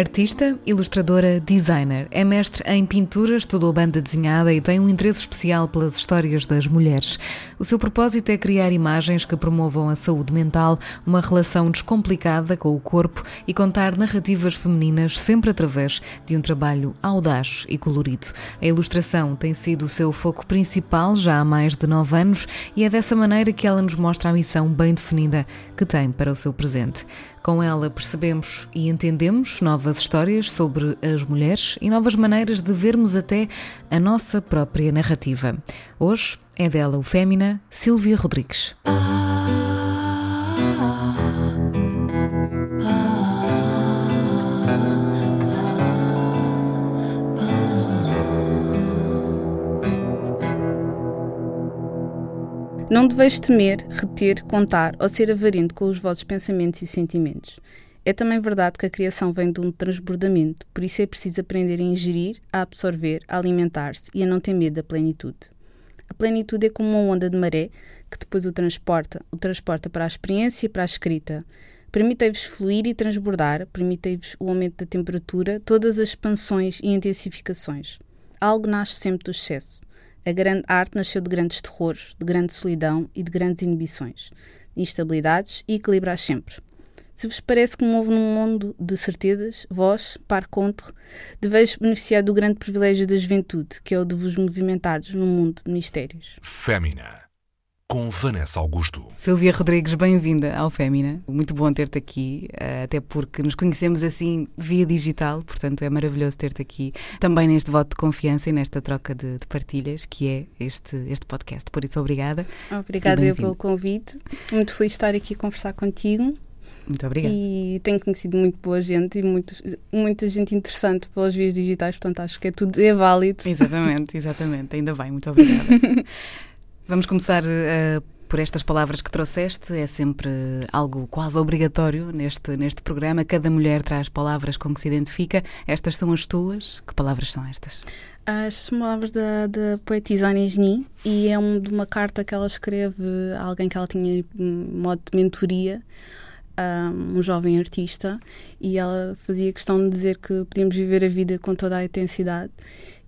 Artista, ilustradora, designer. É mestre em pintura, estudou banda desenhada e tem um interesse especial pelas histórias das mulheres. O seu propósito é criar imagens que promovam a saúde mental, uma relação descomplicada com o corpo e contar narrativas femininas sempre através de um trabalho audaz e colorido. A ilustração tem sido o seu foco principal já há mais de nove anos e é dessa maneira que ela nos mostra a missão bem definida que tem para o seu presente. Com ela percebemos e entendemos novas histórias sobre as mulheres e novas maneiras de vermos até a nossa própria narrativa. Hoje é dela o Fémina Silvia Rodrigues. Não deveis temer, reter, contar ou ser avarento com os vossos pensamentos e sentimentos. É também verdade que a criação vem de um transbordamento, por isso é preciso aprender a ingerir, a absorver, a alimentar-se e a não ter medo da plenitude. A plenitude é como uma onda de maré que depois o transporta, o transporta para a experiência e para a escrita. Permitei-vos fluir e transbordar, permitei-vos o aumento da temperatura, todas as expansões e intensificações. Algo nasce sempre do excesso. A grande arte nasceu de grandes terrores, de grande solidão e de grandes inibições, instabilidades e equilibrar sempre. Se vos parece que move num mundo de certezas, vós, par contre, deveis beneficiar do grande privilégio da juventude, que é o de vos movimentardes num mundo de mistérios. Fémina, com Vanessa Augusto. Silvia Rodrigues, bem-vinda ao Fémina. Muito bom ter-te aqui, eh, até porque nos conhecemos assim via digital, portanto é maravilhoso ter-te aqui também neste voto de confiança e nesta troca de, de partilhas que é este, este podcast. Por isso, obrigada. Obrigada eu pelo convite. Muito feliz de estar aqui a conversar contigo. Muito obrigada. E tenho conhecido muito boa gente e muito, muita gente interessante pelas vias digitais, portanto acho que é tudo é válido. Exatamente, exatamente. Ainda bem, muito obrigada. Vamos começar uh, por estas palavras que trouxeste. É sempre algo quase obrigatório neste, neste programa. Cada mulher traz palavras com que se identifica. Estas são as tuas. Que palavras são estas? As palavras da, da poetisa Anisni e é um, de uma carta que ela escreve a alguém que ela tinha modo de mentoria um jovem artista e ela fazia questão de dizer que podíamos viver a vida com toda a intensidade.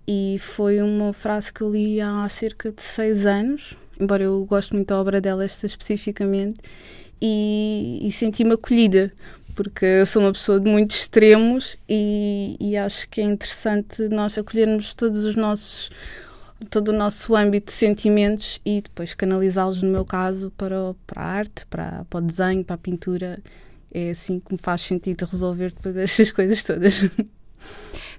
E foi uma frase que eu li há cerca de seis anos, embora eu goste muito da obra dela esta especificamente, e, e senti-me acolhida, porque eu sou uma pessoa de muitos extremos e, e acho que é interessante nós acolhermos todos os nossos todo o nosso âmbito de sentimentos e depois canalizá-los, no meu caso, para, para a arte, para, para o desenho, para a pintura. É assim que me faz sentido resolver depois estas coisas todas.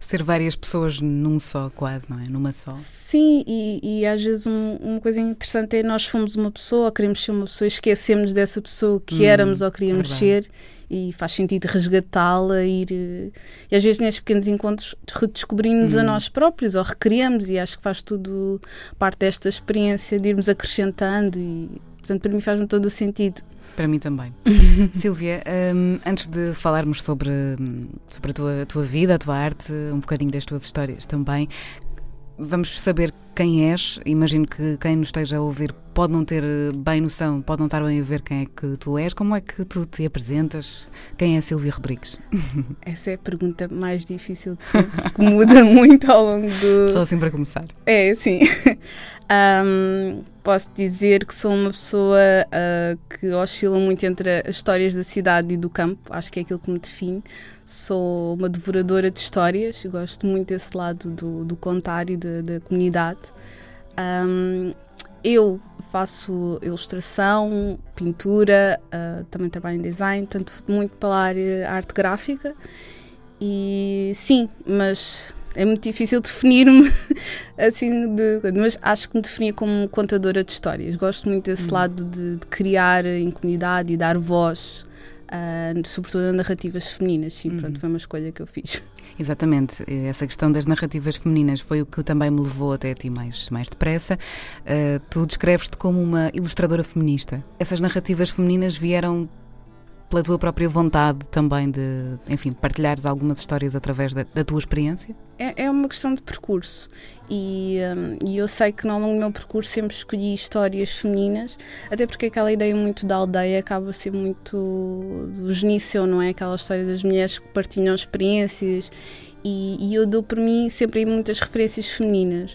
Ser várias pessoas num só, quase, não é? Numa só. Sim, e, e às vezes um, uma coisa interessante é nós fomos uma pessoa, queremos ser uma pessoa, esquecemos dessa pessoa que hum, éramos ou queríamos verdade. ser e faz sentido resgatá-la, ir. E às vezes nestes pequenos encontros redescobrimos hum. a nós próprios ou recriamos, e acho que faz tudo parte desta experiência de irmos acrescentando, e portanto para mim faz-me todo o sentido. Para mim também. Silvia, um, antes de falarmos sobre, sobre a tua, a tua vida, a tua arte, um bocadinho das tuas histórias também, vamos saber quem és. Imagino que quem nos esteja a ouvir pode não ter bem noção, pode não estar bem a ver quem é que tu és. Como é que tu te apresentas? Quem é a Silvia Rodrigues? Essa é a pergunta mais difícil de sempre, que muda muito ao longo do. Só assim para começar. É, sim. Um, posso dizer que sou uma pessoa uh, que oscila muito entre as histórias da cidade e do campo, acho que é aquilo que me define. Sou uma devoradora de histórias, gosto muito desse lado do, do contar e da, da comunidade. Um, eu faço ilustração, pintura, uh, também trabalho em design, portanto, muito pela área arte gráfica. E sim, mas é muito difícil definir-me assim, de, mas acho que me definia como contadora de histórias. Gosto muito desse hum. lado de, de, criar em comunidade e dar voz, uh, sobretudo a narrativas femininas. Sim, pronto, uhum. foi uma escolha que eu fiz. Exatamente, essa questão das narrativas femininas foi o que também me levou até a ti mais, mais depressa. Uh, tu descreves-te como uma ilustradora feminista. Essas narrativas femininas vieram pela tua própria vontade também de, enfim, partilhares algumas histórias através da, da tua experiência? É, é, uma questão de percurso e, um, e, eu sei que ao longo do meu percurso sempre escolhi histórias femininas, até porque aquela ideia muito da aldeia acaba a ser muito do genício, não é? Aquela história das mulheres que partilham experiências e, e eu dou por mim sempre muitas referências femininas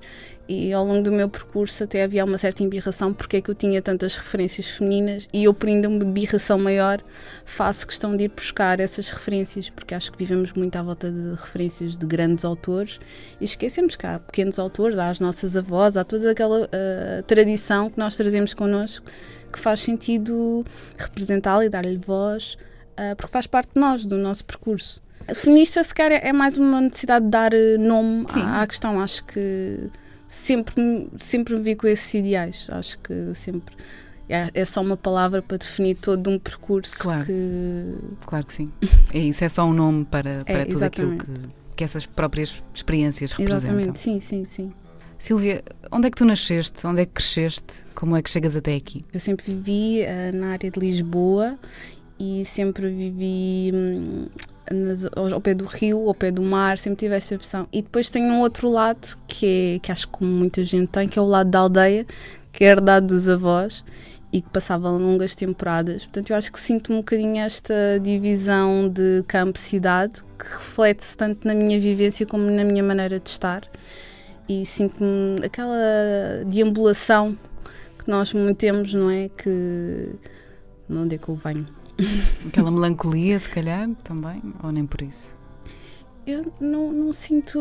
e ao longo do meu percurso até havia uma certa embirração porque é que eu tinha tantas referências femininas e eu por ainda uma embirração maior faço questão de ir buscar essas referências porque acho que vivemos muito à volta de referências de grandes autores e esquecemos que há pequenos autores, há as nossas avós, há toda aquela uh, tradição que nós trazemos connosco que faz sentido representá-la e dar-lhe voz uh, porque faz parte de nós, do nosso percurso. Feminista, se calhar, é mais uma necessidade de dar eh, nome à, à questão. Acho que sempre, sempre me vi com esses ideais. Acho que sempre. É, é só uma palavra para definir todo um percurso claro. que. Claro que sim. É isso, é só um nome para, para é, tudo aquilo que, que essas próprias experiências representam. Exatamente, sim, sim, sim. Silvia, onde é que tu nasceste? Onde é que cresceste? Como é que chegas até aqui? Eu sempre vivi uh, na área de Lisboa e sempre vivi hum, ao pé do rio, ao pé do mar, sempre tive esta opção. E depois tenho um outro lado que, é, que acho que muita gente tem, que é o lado da aldeia, que é herdado dos avós e que passava longas temporadas. Portanto, eu acho que sinto um bocadinho esta divisão de campo-cidade que reflete-se tanto na minha vivência como na minha maneira de estar. E sinto-me aquela deambulação que nós temos, não é? Que. Onde é que eu venho? Aquela melancolia, se calhar, também, ou nem por isso? Eu não, não, sinto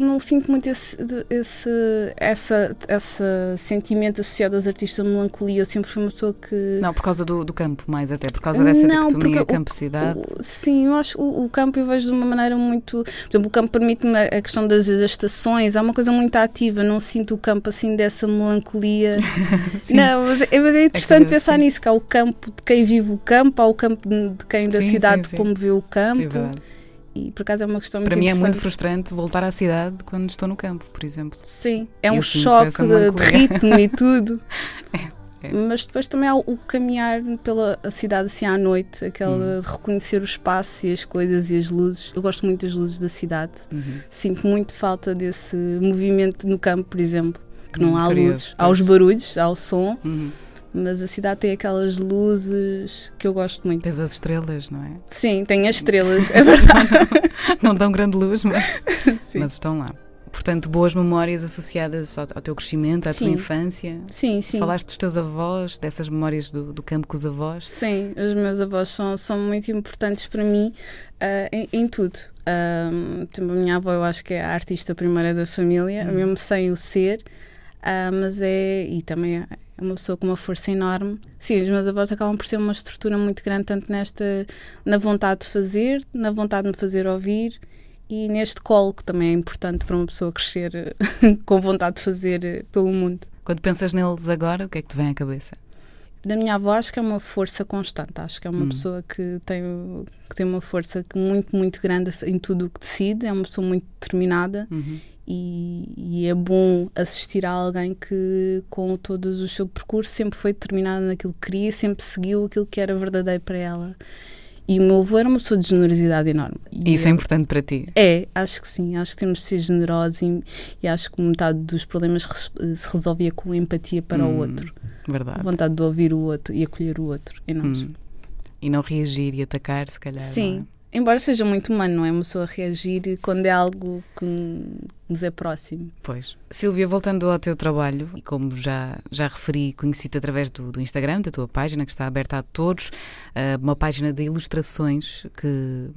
não sinto muito esse, esse essa, esse sentimento associado aos artistas de melancolia. Eu sempre fui uma pessoa que. Não, por causa do, do campo, mais até, por causa dessa não, dicotomia campo-cidade. Sim, eu acho o, o campo eu vejo de uma maneira muito. Por exemplo, o campo permite-me a questão das estações, é uma coisa muito ativa, não sinto o campo assim dessa melancolia. não, mas, é, mas é interessante é pensar nisso, que há o campo de quem vive o campo, há o campo de quem da sim, cidade sim, sim. como vê o campo. É e por acaso é uma questão Para mim é muito frustrante voltar à cidade quando estou no campo, por exemplo. Sim, é um choque de, de, ritmo e tudo. é, é. Mas depois também há o caminhar pela cidade assim à noite, aquele uhum. de reconhecer o espaço e as coisas e as luzes. Eu gosto muito das luzes da cidade. Uhum. Sinto muito falta desse movimento no campo, por exemplo, que não há luzes, há os barulhos, há o som. Uhum mas a cidade tem aquelas luzes que eu gosto muito. Tens as estrelas, não é? Sim, tem as estrelas, é verdade. não dão grande luz, mas, mas estão lá. Portanto, boas memórias associadas ao, teu crescimento, à sim. tua infância. Sim, sim. Falaste dos teus avós, dessas memórias do, do campo com os avós. Sim, os meus avós são, são muito importantes para mim uh, em, em, tudo. Uh, a minha avó, eu acho que é a artista primeira da família, uhum. mesmo sem o ser. Uh, mas é. E também é uma pessoa com uma força enorme. Sim, os meus avós acabam por ser uma estrutura muito grande, tanto nesta. na vontade de fazer, na vontade de me fazer ouvir e neste colo, que também é importante para uma pessoa crescer com vontade de fazer pelo mundo. Quando pensas neles agora, o que é que te vem à cabeça? Da minha avó, acho que é uma força constante. Acho que é uma hum. pessoa que tem, que tem uma força muito, muito grande em tudo o que decide. É uma pessoa muito determinada. Uhum e, e, é bom assistir a alguém que, com todo o seu percurso, sempre foi determinada naquilo que queria, sempre seguiu aquilo que era verdadeiro para ela. E o meu avô era uma pessoa de generosidade enorme. E isso é importante para ti? É, acho que sim. Acho que temos de ser generosos e, e acho que metade dos problemas se resolvia com empatia para hum, o outro. Verdade. A vontade de ouvir o outro e acolher o outro em nós. Hum. E não reagir e atacar, se calhar. Sim, Embora seja muito humano, não é? Uma pessoa reagir quando é algo que nos é próximo. Pois. Silvia, voltando ao teu trabalho, e como já, já referi, conheci-te através do, do Instagram, da tua página, que está aberta a todos, uh, uma página de ilustrações que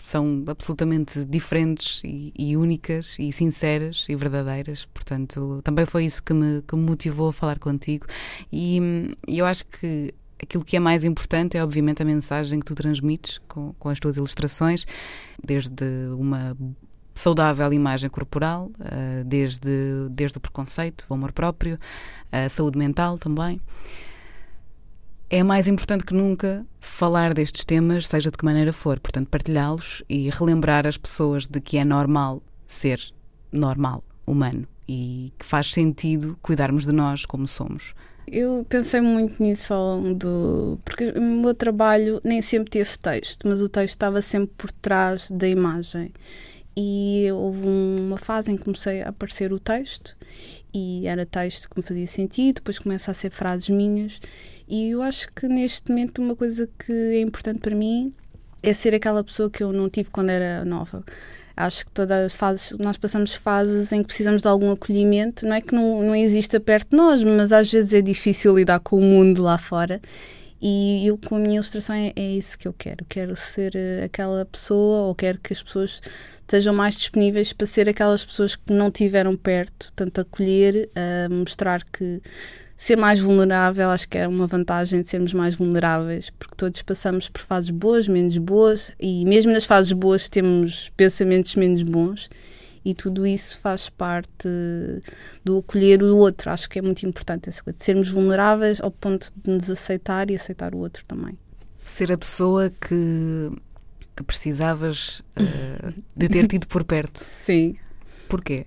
são absolutamente diferentes e, e, únicas e sinceras e verdadeiras. Portanto, também foi isso que me, que me motivou a falar contigo. E, e eu acho que aquilo que é mais importante é, obviamente, a mensagem que tu transmites com, com as tuas ilustrações, desde uma saudável imagem corporal, uh, desde, desde o preconceito, o amor próprio, a saúde mental também. É mais importante que nunca falar destes temas, seja de que maneira for, portanto, partilhá-los e relembrar as pessoas de que é normal ser normal, humano e que faz sentido cuidarmos de nós como somos Eu pensei muito nisso do. Porque o meu trabalho nem sempre teve texto, mas o texto estava sempre por trás da imagem. E houve uma fase em que comecei a aparecer o texto, e era texto que me fazia sentido, depois começa a ser frases minhas. E eu acho que neste momento uma coisa que é importante para mim é ser aquela pessoa que eu não tive quando era nova. Acho que todas as fases, nós passamos fases em que precisamos de algum acolhimento. Não é que não, não exista perto de nós, mas às vezes é difícil lidar com o mundo lá fora. E eu, com a minha ilustração, é, é isso que eu quero. Quero ser uh, aquela pessoa, ou quero que as pessoas estejam mais disponíveis para ser aquelas pessoas que não tiveram perto, tanto acolher, uh, mostrar que ser mais vulnerável, acho que é uma vantagem de sermos mais vulneráveis, porque todos passamos por fases boas, menos boas, e mesmo nas fases boas temos pensamentos menos bons, e tudo isso faz parte do acolher o outro. Acho que é muito importante essa coisa, de sermos vulneráveis ao ponto de nos aceitar e aceitar o outro também. Ser a pessoa que, que precisavas uh, de ter tido por perto. Sim. Porquê?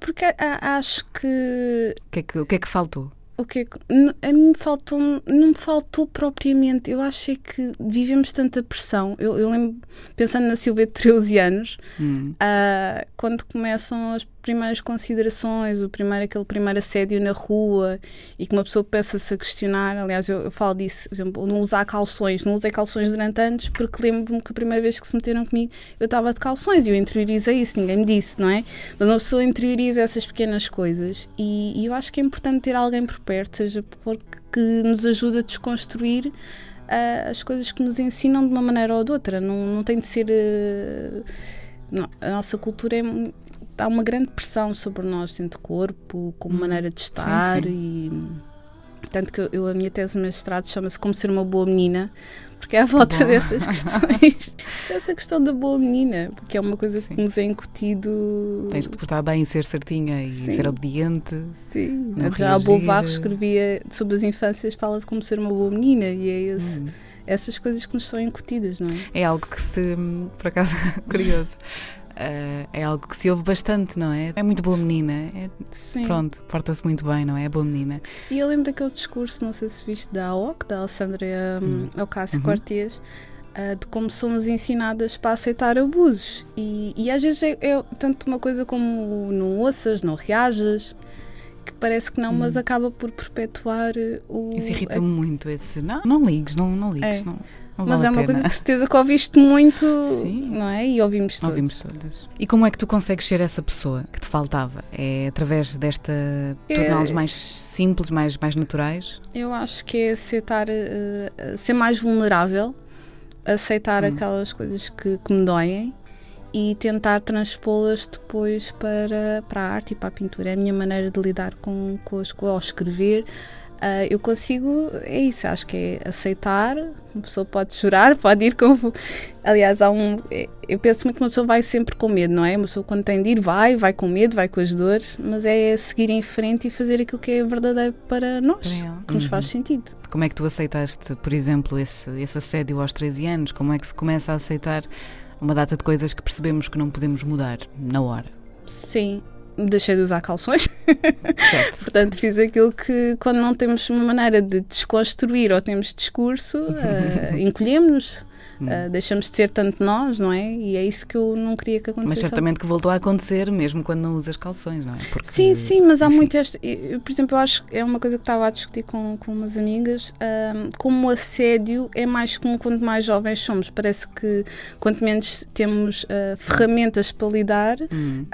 Porque a, acho que. O que, é que, o que é que faltou? O que é que. A mim faltou. Não me faltou propriamente. Eu achei que vivemos tanta pressão. Eu, eu lembro, pensando na Silvia de 13 anos, hum. uh, quando começam as primeiras considerações, o primeiro, aquele primeiro assédio na rua e que uma pessoa peça-se a questionar. Aliás, eu, eu, falo disso, por exemplo, não usar calções. Não usei calções durante anos porque lembro-me que a primeira vez que se meteram comigo eu estava de calções e eu interiorizei isso, ninguém me disse, não é? Mas uma pessoa interioriza essas pequenas coisas e, e eu acho que é importante ter alguém por perto, seja porque que nos ajude a desconstruir uh, as coisas que nos ensinam de uma maneira ou de outra. Não, não tem de ser. Uh, não, a nossa cultura é há uma grande pressão sobre nós, dentro do corpo, como hum, maneira de estar sim, sim. e tanto que eu, a minha tese de mestrado chama-se Como Ser uma Boa Menina, porque é à volta Boa. dessas questões, dessa questão da boa menina, porque é uma coisa sim. que nos é incutido. Tens que te portar bem, ser certinha e Sim. ser obediente. Sim, já a Beauvoir escrevia sobre as infâncias, fala de como ser uma boa menina, e é esse. Hum essas coisas que nos são incutidas, não é? É algo que se, por acaso, curioso. Uh, é algo que se ouve bastante, não é? É muito boa menina. É, Sim. Pronto, porta-se muito bem, não é? É boa menina. E eu lembro daquele discurso, não sei se viste, da AOC, da Alessandra hum. Ocasio uhum. Uh, de como somos ensinadas para aceitar abusos. E, e às vezes é, é, tanto uma coisa como não ouças, não reajas. Que parece que não, hum. mas acaba por perpetuar o. Isso irrita-me muito, esse. Não, não ligues, não, não ligues. É. Não Mas é uma coisa de certeza que ouviste muito, Sim. não é? E ouvimos todos. Ouvimos todas. E como é que tu consegues ser essa pessoa que te faltava? É através desta. É... torná-los mais simples, mais, mais naturais? Eu acho que é aceitar, uh, ser mais vulnerável, aceitar hum. aquelas coisas que, que me doem e tentar transpô-las depois para, para a arte e para a pintura. É a minha maneira de lidar com, com, as, com ao escrever Uh, eu consigo, é isso, acho que é aceitar. Uma pessoa pode chorar, pode ir com. Aliás, há um. É, eu penso muito que uma pessoa vai sempre com medo, não é? Uma pessoa, quando tem de ir, vai, vai com medo, vai com as dores, mas é seguir em frente e fazer aquilo que é verdadeiro para nós, que nos faz uhum. sentido. Como é que tu aceitaste, por exemplo, esse, esse assédio aos 13 anos? Como é que se começa a aceitar uma data de coisas que percebemos que não podemos mudar na hora? Sim, deixei de usar calções. Certo. Portanto, fiz aquilo que, quando não temos uma maneira de desconstruir ou temos discurso, uh, encolhemos-nos. Uh, deixamos de ser tanto nós, não é? E é isso que eu não queria que acontecesse. Mas certamente que voltou a acontecer mesmo quando não usas calções, não é? Porque, sim, sim, mas há. Eu, por exemplo, eu acho que é uma coisa que estava a discutir com, com umas amigas. Uh, como o assédio é mais comum quanto mais jovens somos. Parece que quanto menos temos uh, ferramentas para lidar, hum.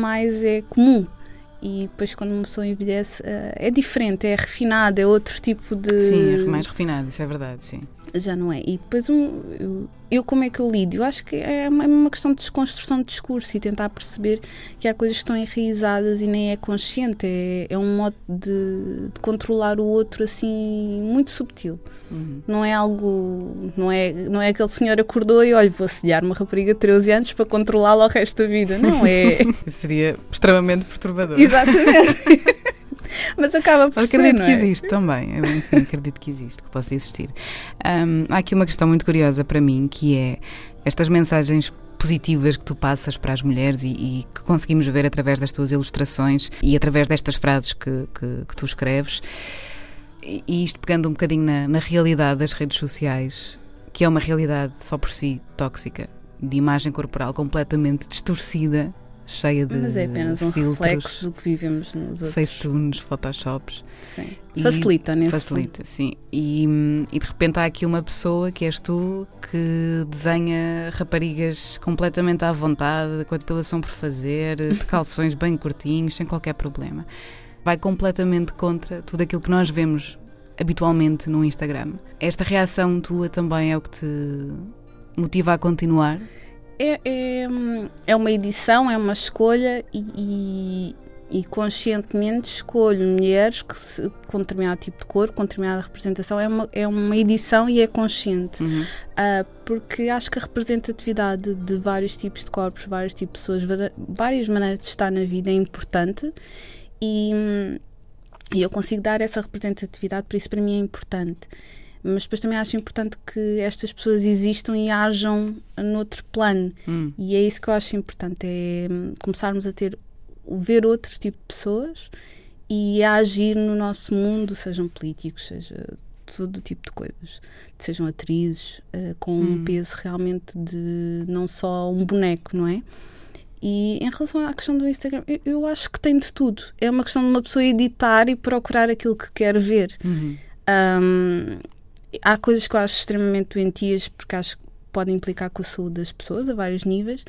mais é comum e depois quando uma pessoa envelhece é diferente, é refinado, é outro tipo de. Sim, é mais refinado, isso é verdade, sim já não é. E depois um, eu, eu, como é que eu lido? Eu acho que é uma, é uma questão de desconstrução de discurso e tentar perceber que há coisas que estão enraizadas e nem é consciente. É, é um modo de, de, controlar o outro assim muito subtil. Uhum. Não é algo. Não é, não é aquele senhor acordou e olha, vou assediar uma rapariga de 13 anos para controlá-la o resto da vida. Não é. Seria extremamente perturbador. Exatamente. Mas acaba por acredito ser, que é? existe também. Enfim, acredito que existe, que possa existir. Um, há aqui uma questão muito curiosa para mim, que é estas mensagens positivas que tu passas para as mulheres e, e, que conseguimos ver através das tuas ilustrações e através destas frases que, que, que tu escreves. E, e isto pegando um bocadinho na, na realidade das redes sociais, que é uma realidade só por si tóxica, de imagem corporal completamente distorcida, cheia de Mas é apenas um filtros, reflexo do que vivemos nos outros. Facetunes, Photoshops. Sim. E Facilita nesse Facilita, sim. E, e de repente há aqui uma pessoa que és tu que desenha raparigas completamente à vontade, com a depilação por fazer, de calções bem curtinhos, sem qualquer problema. Vai completamente contra tudo aquilo que nós vemos habitualmente no Instagram. Esta reação tua também é o que te motiva a continuar? É, é, é uma edição, é uma escolha e, e, e conscientemente escolho mulheres que se, com determinado tipo de cor, com determinada representação. É uma, é uma edição e é consciente. Uhum. Uh, porque acho que a representatividade de vários tipos de corpos, vários tipos de pessoas, várias maneiras de estar na vida é importante e, e eu consigo dar essa representatividade, por isso para mim é importante mas depois também acho importante que estas pessoas existam e hajam noutro plano. Hum. E é isso que eu acho importante, é hum, começarmos a ter, ver outro tipo de pessoas e a agir no nosso mundo, sejam políticos, seja todo tipo de coisas, sejam atrizes, uh, com hum. um peso realmente de não só um boneco, não é? E em relação à questão do Instagram, eu, eu, acho que tem de tudo. É uma questão de uma pessoa editar e procurar aquilo que quer ver. Uhum. Um, há coisas que eu acho extremamente doentias porque acho que podem implicar com a saúde das pessoas a vários níveis.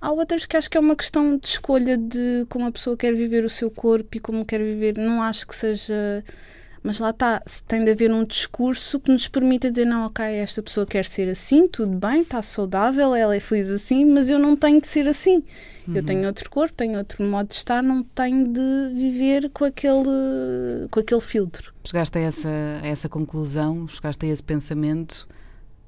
Há outras que acho que é uma questão de escolha de como a pessoa quer viver o seu corpo e como quer viver. Não acho que seja. Mas lá está, tem de haver um discurso que nos permita dizer: não, ok, esta pessoa quer ser assim, tudo bem, está saudável, ela é feliz assim, mas eu não tenho de ser assim. Uhum. Eu tenho outro corpo, tenho outro modo de estar, não tenho de viver com aquele, com aquele filtro. Chegaste a essa, a essa conclusão, chegaste a esse pensamento.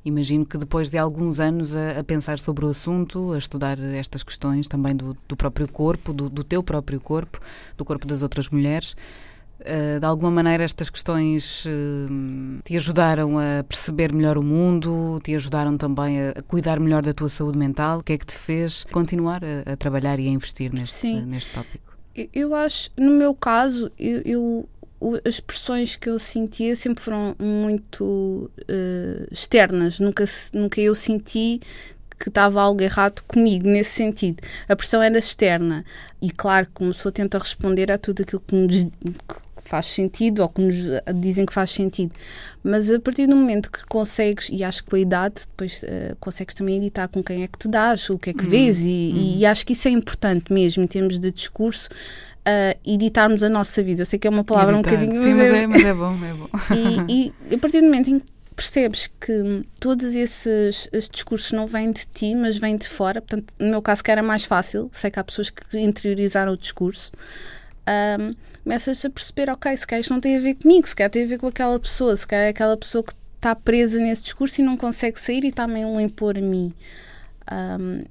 Imagino que depois de alguns anos a, a, pensar sobre o assunto, a estudar estas questões também do, do próprio corpo, do, do teu próprio corpo, do corpo das outras mulheres, de alguma maneira estas questões uh, te ajudaram a perceber melhor o mundo, te ajudaram também a, cuidar melhor da tua saúde mental? O que é que te fez continuar a, a trabalhar e a investir neste, neste tópico? Eu acho, no meu caso, eu, eu as expressões que eu sentia sempre foram muito uh, externas, nunca, nunca eu senti que estava algo errado comigo nesse sentido. A pressão era externa e, claro, como a pessoa tenta responder a tudo aquilo que, nos, que faz sentido ou que nos dizem que faz sentido. Mas a partir do momento que consegues, e acho que com a idade, depois uh, consegues também editar com quem é que te dás, o que é que uhum. vês, e, uhum. e, acho que isso é importante mesmo em termos de discurso. Uh, editarmos a nossa vida. Eu sei que é uma palavra Editar. um bocadinho. Sim, mas é, mas é bom, é bom. e, e a partir do momento em que percebes que todos esses, esses, discursos não vêm de ti, mas vêm de fora. Portanto, no meu caso, que era mais fácil, sei que há pessoas que interiorizaram o discurso um, começas a perceber, ok, se calhar isto não tem a ver comigo, se calhar tem a ver com aquela pessoa, se calhar é aquela pessoa que está presa nesse discurso e não consegue sair e está-me a impor a mim. Um,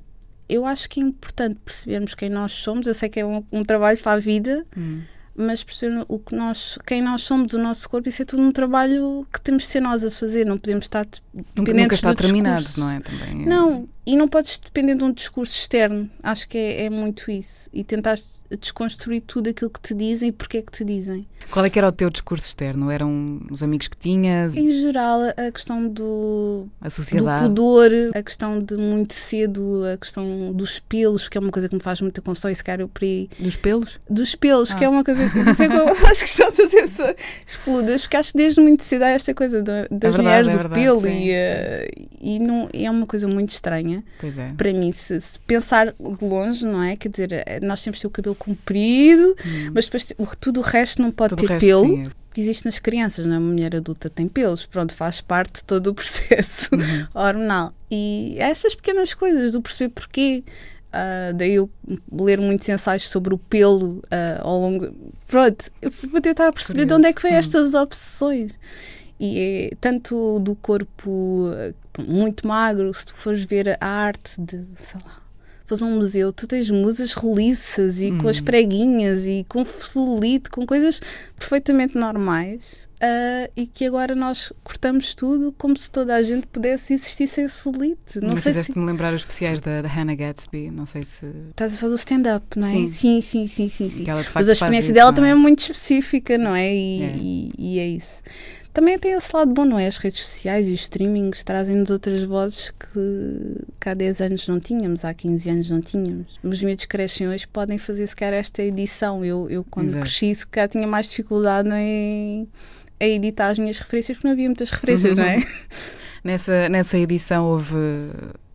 eu acho que é importante percebermos quem nós somos. Eu sei que é um, um trabalho para a vida. Hum mas perceber o que nós, quem nós somos, o nosso corpo, isso é tudo um trabalho que temos de ser nós a fazer, não podemos estar dependentes Nunca está do terminado, discurso. não é? Também é... Não, e não podes depender de um discurso externo, acho que é, é muito isso, e tentar desconstruir tudo aquilo que te dizem e porque é que te dizem. Qual é que era o teu discurso externo? Eram os amigos que tinhas? Em geral, a questão do, a sociedade. do pudor, a questão de muito cedo, a questão dos pelos, que é uma coisa que me faz muita confusão, e se calhar eu por aí... Dos pelos? Dos pelos, ah. que é uma coisa que, que eu faço questão de fazer essa explodas, porque acho que desde muito cedo há esta coisa das é verdade, mulheres, é do pelo, sim, e, uh, e não, é uma coisa muito estranha é. para mim, se, se, pensar de longe, não é? Quer dizer, eh, nós temos que ter o cabelo comprido, hum. mas depois tudo o resto não pode tudo ter pelo. Sim. Existe nas crianças, não é? A mulher adulta tem pelos, pronto, faz parte de todo o processo uhum. hormonal. E estas pequenas coisas, do perceber porquê, Uh, daí eu ler muitos ensaios sobre o pelo uh, ao longo. Pronto, para tentar perceber Curioso. de onde é que vêm hum. estas obsessões. E é tanto do corpo muito magro, se tu fores ver a arte de, sei lá, fazer um museu, tu tens musas roliças e hum. com as preguinhas e com celulite, com coisas perfeitamente normais uh, e que agora nós cortamos tudo como se toda a gente pudesse existir sem solite. Não Mas sei fizeste-me se... lembrar os especiais da, da, Hannah Gatsby, não sei se. Estás a falar do stand-up, não é? Sim, sim, sim, sim. sim, sim. Mas a experiência dela também é muito específica, não é? E é. E, e é isso. Também tem esse lado bom, não é? As redes sociais e os streamings trazem-nos outras vozes que, há 10 anos não tínhamos, há 15 anos não tínhamos. Os miúdos que crescem hoje podem fazer sequer esta edição. Eu, eu quando Exato. cresci, sequer tinha mais dificuldade em, em editar as minhas referências, porque não havia muitas referências, não é? nessa, nessa edição houve,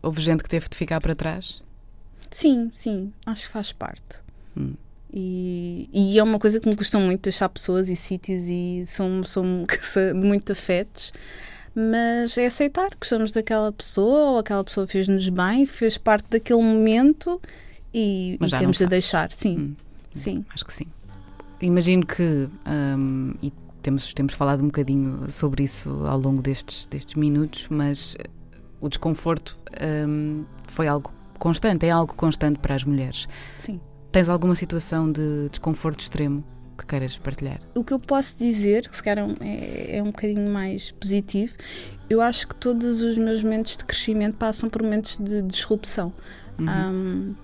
houve gente que teve de ficar para trás? Sim, sim, acho que faz parte. Hum. E, e, é uma coisa que me custa muito deixar pessoas e sítios e são, são muito afetos. Mas é aceitar que gostamos daquela pessoa ou aquela pessoa fez-nos bem, fez parte daquele momento e, e temos de deixar. Sim, hum, sim. Acho que sim. Imagino que, um, e temos, temos falado um bocadinho sobre isso ao longo destes, destes minutos, mas o desconforto um, foi algo constante, é algo constante para as mulheres. Sim. Tens alguma situação de desconforto extremo que queiras partilhar? O que eu posso dizer, que se calhar é, é um bocadinho mais positivo, eu acho que todos os meus momentos de crescimento passam por momentos de disrupção. Uhum. Um,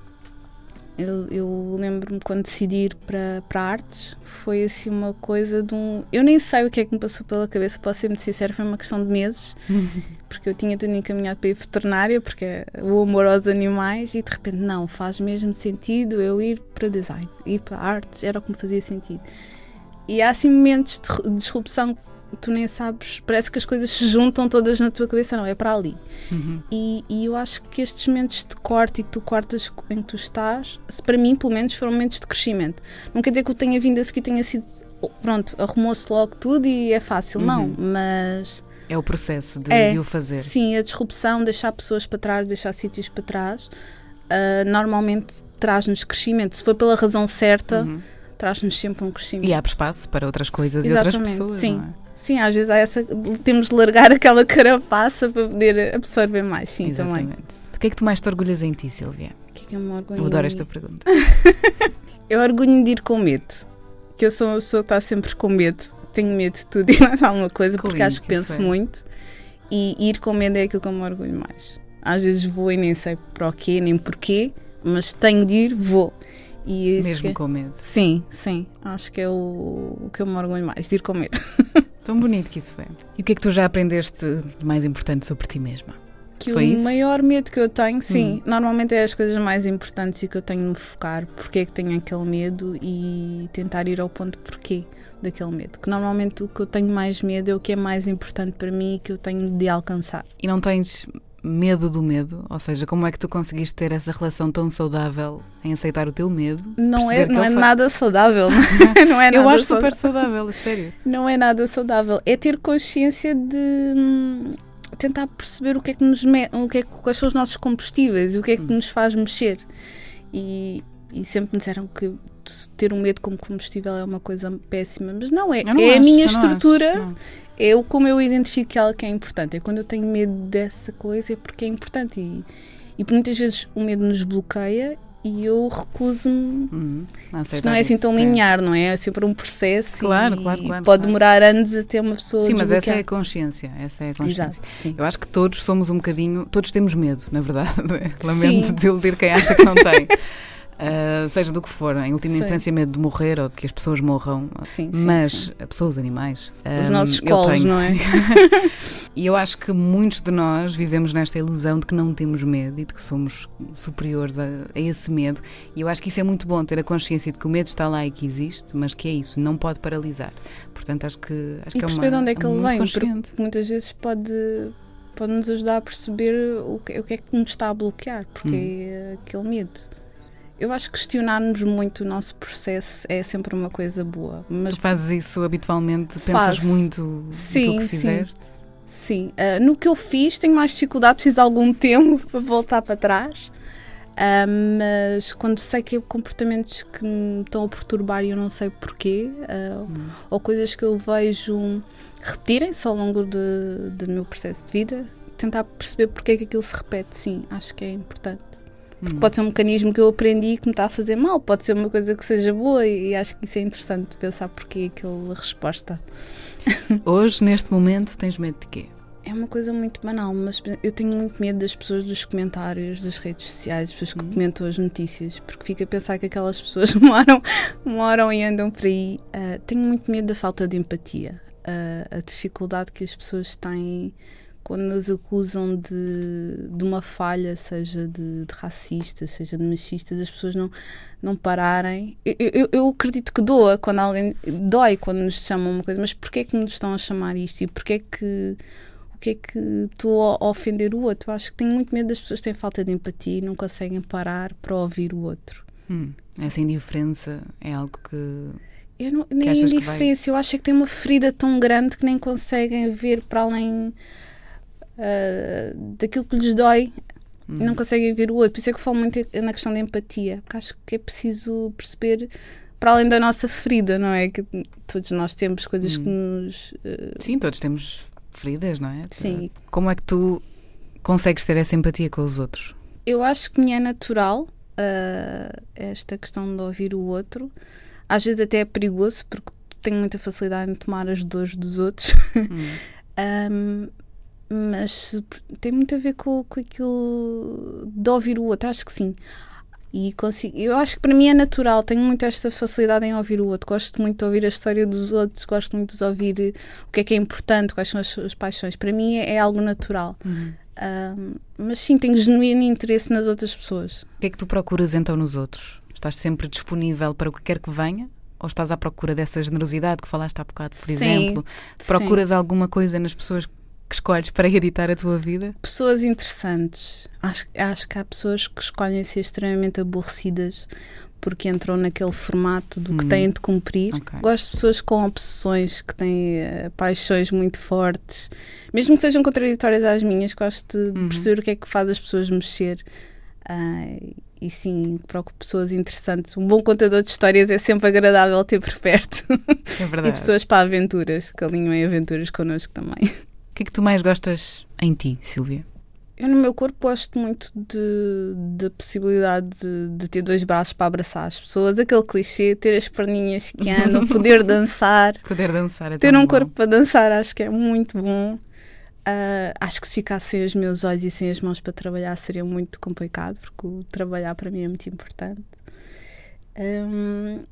eu, eu lembro-me quando decidi ir para, para artes, foi assim uma coisa de um. Eu nem sei o que é que me passou pela cabeça, posso ser muito sincero, foi uma questão de meses, porque eu tinha tudo encaminhado para ir veterinária, porque é o amor aos animais, e de repente, não, faz mesmo sentido eu ir para design, ir para artes, era o que me fazia sentido. E há assim momentos de disrupção tu nem sabes, parece que as coisas se juntam todas na tua cabeça, não, é para ali. Uhum. E, e, eu acho que estes momentos de corte e que tu cortas em que tu estás, para mim, pelo menos, foram momentos de crescimento. Não quer dizer que eu tenha vindo a seguir, tenha sido, pronto, arrumou-se logo tudo e é fácil, uhum. não, mas. É o processo de, é, de, o fazer. Sim, a disrupção, deixar pessoas para trás, deixar sítios para trás, uh, normalmente traz-nos crescimento. Se for pela razão certa. Uhum traz-nos sempre um crescimento. E abre espaço para outras coisas Exatamente, e outras pessoas. Sim, é? sim, às vezes há essa, temos de largar aquela carapaça para poder absorver mais, sim, Exatamente. também. Do que é que tu mais te orgulhas em ti, Silvia? O que é que eu me orgulho? Eu adoro esta pergunta. eu orgulho de ir com medo, que eu sou uma pessoa que está sempre com medo. Tenho medo de tudo e mais alguma coisa, que porque lindo, acho que, penso é. muito. E ir com medo é aquilo que eu me orgulho mais. Às vezes vou e nem sei para o quê, nem porquê, mas tenho de ir, vou. E Mesmo com medo. Sim, sim. Acho que é o, o que eu me orgulho mais, de ir com medo. Tão bonito que isso é. E o que é que tu já aprendeste de mais importante sobre ti mesma? Que Foi o isso? maior medo que eu tenho, sim, hum. normalmente é as coisas mais importantes e que eu tenho de me focar. Porque é que tenho aquele medo e tentar ir ao ponto porquê daquele medo. Que normalmente o que eu tenho mais medo é o que é mais importante para mim e que eu tenho de alcançar. E não tens medo do medo? Ou seja, como é que tu conseguiste ter essa relação tão saudável em aceitar o teu medo? Não é, não é nada saudável. não é nada Eu acho super saudável, sério. Não é nada saudável. É ter consciência de hum, tentar perceber o que é que nos o que é, quais são os nossos combustíveis e o que é que hum. nos faz mexer. E, e sempre me disseram que ter um medo como combustível é uma coisa péssima, mas não é. Não é acho, a minha estrutura eu como eu identifico que ela que é importante. É quando eu tenho medo dessa coisa é porque é importante e, e muitas vezes o medo nos bloqueia e eu recuso-me. Uhum, Isto não é assim tão linear, não é? É sempre um processo claro, claro, claro, pode demorar anos até uma pessoa. Sim, mas essa é a consciência. Essa é a consciência. Exato, eu acho que todos somos um bocadinho. Todos temos medo, na verdade. Lamento sim. desiludir quem acha que não tem. Uh, seja do que for, em última sim. instância, medo de morrer ou de que as pessoas morram, sim, mas sim, pessoas, animais. Os um, nossos colos, não é? e eu acho que muitos de nós vivemos nesta ilusão de que não temos medo e de que somos superiores a, a, esse medo. E eu acho que isso é muito bom, ter a consciência de que o medo está lá e que existe, mas que é isso, não pode paralisar. Portanto, acho que, acho e que é uma, de onde é que é ele vem, porque muitas vezes pode pode nos ajudar a perceber o que, o que é que nos está a bloquear, porque hum. é aquele medo. Eu acho que questionarmos muito o nosso processo é sempre uma coisa boa. Mas tu fazes isso habitualmente? Pensas muito sim, no que fizeste? Sim. sim. Uh, no que eu fiz tenho mais dificuldade, preciso de algum tempo para voltar para trás. Uh, mas quando sei que há comportamentos que me estão a perturbar e eu não sei porquê, uh, hum. ou coisas que eu vejo repetirem-se ao longo do, do meu processo de vida, tentar perceber porque é que aquilo se repete, sim, acho que é importante. Porque hum. pode ser um mecanismo que eu aprendi que me está a fazer mal, pode ser uma coisa que seja boa e, acho que isso é interessante pensar porque aquela resposta. Hoje, neste momento, tens medo de quê? É uma coisa muito banal, mas eu tenho muito medo das pessoas dos comentários das redes sociais, das pessoas que uhum. comentam as notícias, porque fico a pensar que aquelas pessoas moram, moram e andam por aí. Uh, tenho muito medo da falta de empatia, uh, a dificuldade que as pessoas têm quando nos acusam de, de uma falha, seja de, de racistas, seja de machistas, as pessoas não, não pararem. Eu, eu, eu, acredito que doa quando alguém. dói quando nos chamam uma coisa, mas porquê é que nos estão a chamar isto? E porquê é que porque é que estou a ofender o outro. Acho que tenho muito medo das pessoas terem falta de empatia e não conseguem parar para ouvir o outro. Hum, essa indiferença é algo que. Eu não, nem indiferença, eu acho que tem uma ferida tão grande que nem conseguem ver para além uh, daquilo que lhes dói hum. e não conseguem ver o outro. Por isso é que eu falo muito na questão da empatia, porque acho que é preciso perceber para além da nossa ferida, não é? Que todos nós temos coisas hum. que nos. Uh... Sim, todos temos feridas, não é? Sim. Como é que tu consegues ter essa empatia com os outros? Eu acho que me é natural uh, esta questão de ouvir o outro. Às vezes até é perigoso porque tenho muita facilidade em tomar as dores dos outros. Hum. um, mas tem muito a ver com, com aquilo de ouvir o outro, acho que sim. E consigo, eu acho que para mim é natural, tenho muito esta facilidade em ouvir o outro. Gosto muito de ouvir a história dos outros, gosto muito de ouvir o que é que é importante, quais são as suas paixões. Para mim é, é algo natural. Uhum. Um, mas sim, tenho genuíno interesse nas outras pessoas. O que é que tu procuras então nos outros? Estás sempre disponível para o que quer que venha? Ou estás à procura dessa generosidade que falaste há bocado, por sim, exemplo? Procuras sim. alguma coisa nas pessoas que escolhes para editar a tua vida? Pessoas interessantes. Acho, acho que há pessoas que escolhem ser extremamente aborrecidas porque entram naquele formato do que hum. têm de cumprir. Okay. Gosto de pessoas com obsessões, que têm uh, paixões muito fortes, mesmo que sejam contraditórias às minhas, gosto de uhum. perceber o que é que faz as pessoas mexer. Uh, e sim, procuro pessoas interessantes. Um bom contador de histórias é sempre agradável ter por perto. É verdade. e pessoas para aventuras, que alinham em aventuras connosco também que é que tu mais gostas em ti, Silvia? Eu no meu corpo gosto muito de, de possibilidade de, de, ter dois braços para abraçar as pessoas, aquele clichê, ter as perninhas que andam, poder dançar. Poder dançar é Ter um bom. corpo para dançar acho que é muito bom. Uh, acho que se ficasse sem os meus olhos e sem as mãos para trabalhar seria muito complicado, porque o trabalhar para mim é muito importante. Um,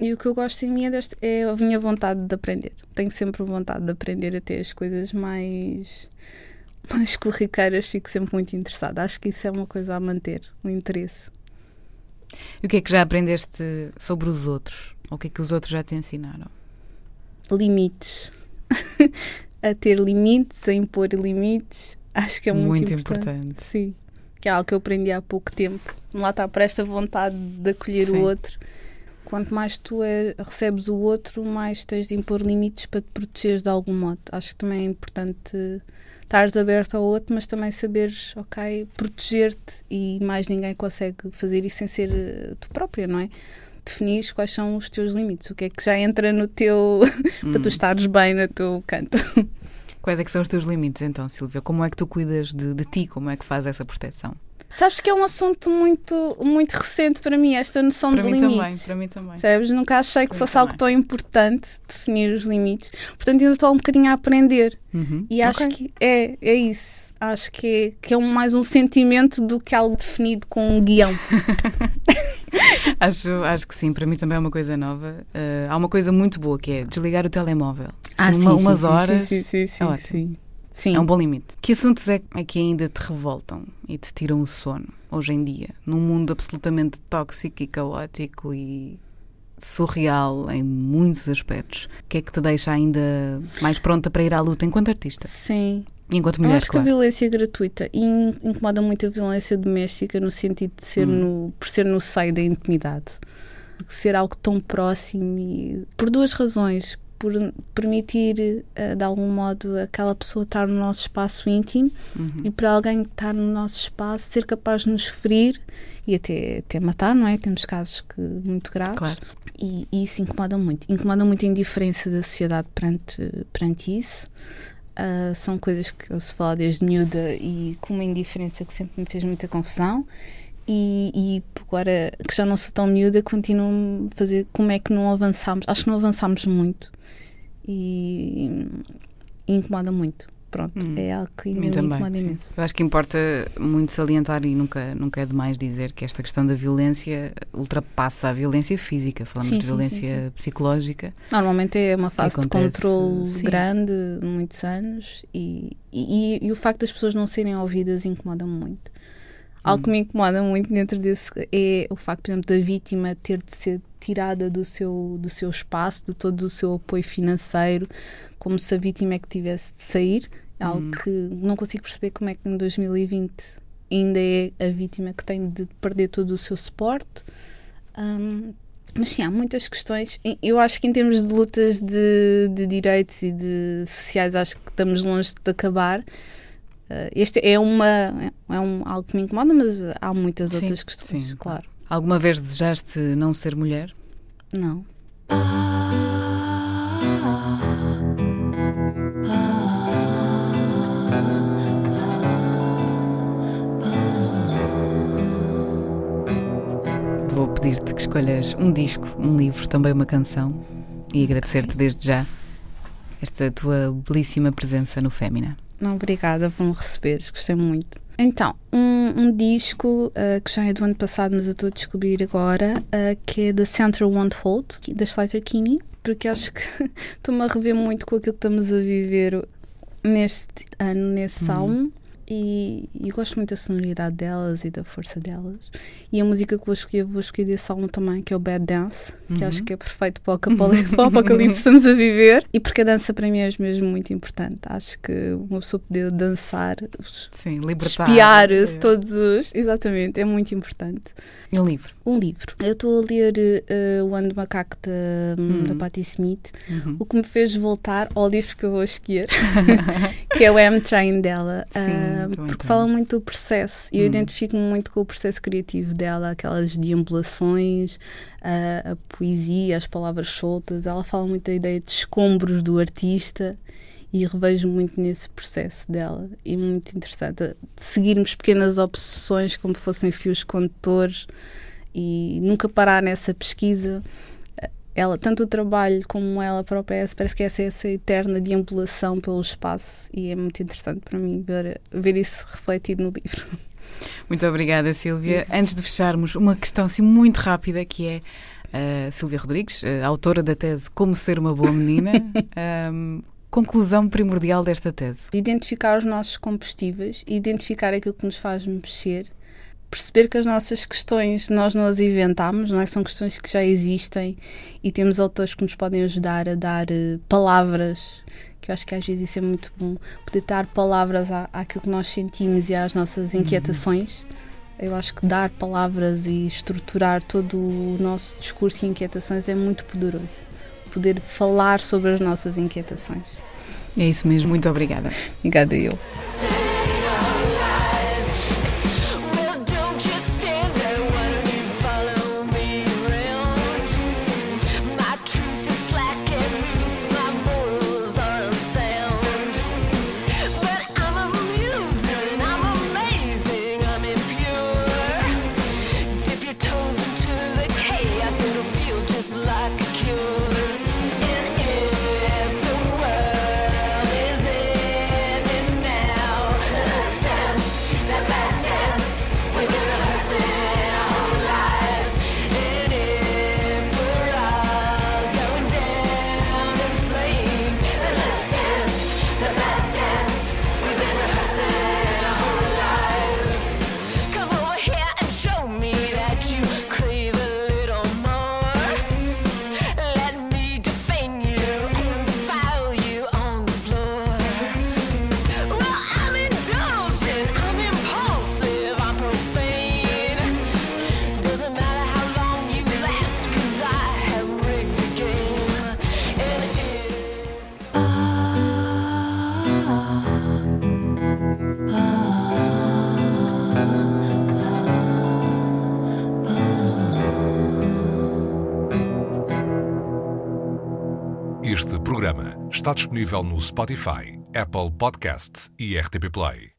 e o que eu gosto em mim é, deste, é a minha vontade de aprender. Tenho sempre vontade de aprender a ter as coisas mais, mais corriqueiras, fico sempre muito interessada. Acho que isso é uma coisa a manter, o interesse. E o que é que já aprendeste sobre os outros? Ou o que é que os outros já te ensinaram? Limites. a ter limites, a impor limites. Acho que é muito, muito importante. importante. Sim. Que é algo que eu aprendi há pouco tempo. Lá está, para esta vontade de acolher Sim. o outro quanto mais tu é, recebes o outro, mais tens de impor limites para te protegeres de algum modo. Acho que também é importante estares aberto ao outro, mas também saberes, ok, proteger-te e mais ninguém consegue fazer isso sem ser eh, tu própria, não é? Definir quais são os teus limites, o que é que já entra no teu. para tu hum. estares bem no teu canto. Quais é que são os teus limites então, Silvia? Como é que tu cuidas de, de ti? Como é que fazes essa proteção? Sabes que é um assunto muito, muito recente para mim, esta noção para de mim limites. Também, para mim também. Sabes? Nunca achei que para fosse algo tão importante definir os limites. Portanto, ainda estou um bocadinho a aprender. Uhum. E acho okay. que é, é isso. Acho que é, que é um, mais um sentimento do que algo definido com um guião. acho, acho que sim, para mim também é uma coisa nova. Uh, há uma coisa muito boa que é desligar o telemóvel. Ah, assim, sim, uma, umas sim, horas. Sim, sim, sim, é ótimo. sim. Sim. É um bom limite. Que assuntos é, é que ainda te revoltam e te tiram o sono hoje em dia? Num mundo absolutamente tóxico e caótico e surreal em muitos aspectos. O que é que te deixa ainda mais pronta para ir à luta enquanto artista? Sim. E enquanto mulher, Eu acho claro. que a violência é gratuita e incomoda muito a violência doméstica no sentido de ser hum. no, por ser no seio da intimidade. Ser algo tão próximo e por duas razões por permitir, uh, de algum modo, aquela pessoa estar no nosso espaço íntimo uhum. e para alguém estar no nosso espaço ser capaz de nos ferir e até, até matar, não é? Temos casos que, muito graves. Claro. E, e, isso incomoda muito. Incomoda muito a indiferença da sociedade perante, perante isso. Uh, são coisas que eu se falar desde miúda e com uma indiferença que sempre me fez muita confusão e, e, agora que já não sou tão miúda, continuo a fazer como é que não avançámos. Acho que não avançámos muito e, e incomoda muito. Pronto, Hum, é algo que me também, incomoda sim. imenso. Eu acho que importa muito salientar e nunca, nunca é demais dizer que esta questão da violência ultrapassa a violência física. Falamos Sim, de sim, sim, violência psicológica. Normalmente é uma fase de acontece, controle sim. grande, muitos anos, e, e, e o facto das pessoas não serem ouvidas incomoda-me muito. Algo que me incomoda muito dentro desse é o facto, por exemplo, da vítima ter de ser tirada do seu, do seu espaço, de todo o seu apoio financeiro, como se a vítima é que tivesse de sair. É algo Hum. que não consigo perceber como é que em 2020 ainda é a vítima que tem de perder todo o seu suporte. Hum, mas sim, há muitas questões. Eu acho que em termos de lutas de, de direitos e de sociais, acho que estamos longe de acabar. Uh, este é uma é um, algo que me incomoda, mas há muitas Sim, outras questões, sim. claro. Alguma vez desejaste não ser mulher? Não. Vou pedir-te que escolhas um disco, um livro, também uma canção e agradecer-te desde já esta tua belíssima presença no Fémina. Não, obrigada por me receberes, gostei muito. Então, um, um disco uh, que já é do ano passado, mas eu estou a descobrir agora, uh, que é The Center Won't Hold, da Slater Kinney, porque acho que estou-me a rever muito com aquilo que estamos a viver neste ano, nesse álbum. E, e gosto muito da sonoridade delas e da força delas. E a música que vou escolher, vou escolher desse álbum também, que é o Bad Dance, que acho que é perfeito para o apocalipse para o apocalipse que estamos a viver. E porque a dança para mim é mesmo muito importante. Acho que uma pessoa poder dançar, Sim, libertar. espiar-se É. todos os. Exatamente, é muito importante. Um livro. Um livro. Eu estou a ler eh, O Ano do Macaco da, Uhum. da Patti Smith, Uhum. o que me fez voltar ao livro que eu vou escolher, que é o M-Train dela. Sim, ah, também porque tenho. fala muito do processo e eu Hum. identifico-me muito com o processo criativo dela, aquelas deambulações, a, a poesia, as palavras soltas. Ela fala muito da ideia de escombros do artista e revejo muito nesse processo dela. E muito interessante seguirmos pequenas obsessões como fossem fios condutores e nunca parar nessa pesquisa. Ela, tanto o trabalho como ela própria, parece que essa é essa eterna deambulação pelo espaço e é muito interessante para mim ver, ver isso refletido no livro. Muito obrigada, Sílvia. Antes de fecharmos, uma questão assim muito rápida que é a Sílvia Rodrigues, a autora da tese Como Ser uma Boa Menina. Ahm, conclusão primordial desta tese. Identificar os nossos combustíveis, identificar aquilo que nos faz mexer, perceber que as nossas questões nós não as inventámos, não é? São questões que já existem e temos autores que nos podem ajudar a dar eh, palavras, que eu acho que às vezes isso é muito bom, poder dar palavras à, àquilo que nós sentimos e às nossas inquietações. Eu acho que dar palavras e estruturar todo o nosso discurso e inquietações é muito poderoso. Poder falar sobre as nossas inquietações. É isso mesmo, muito obrigada. Obrigada eu. Disponível no Spotify, Apple Podcast e RTP Play.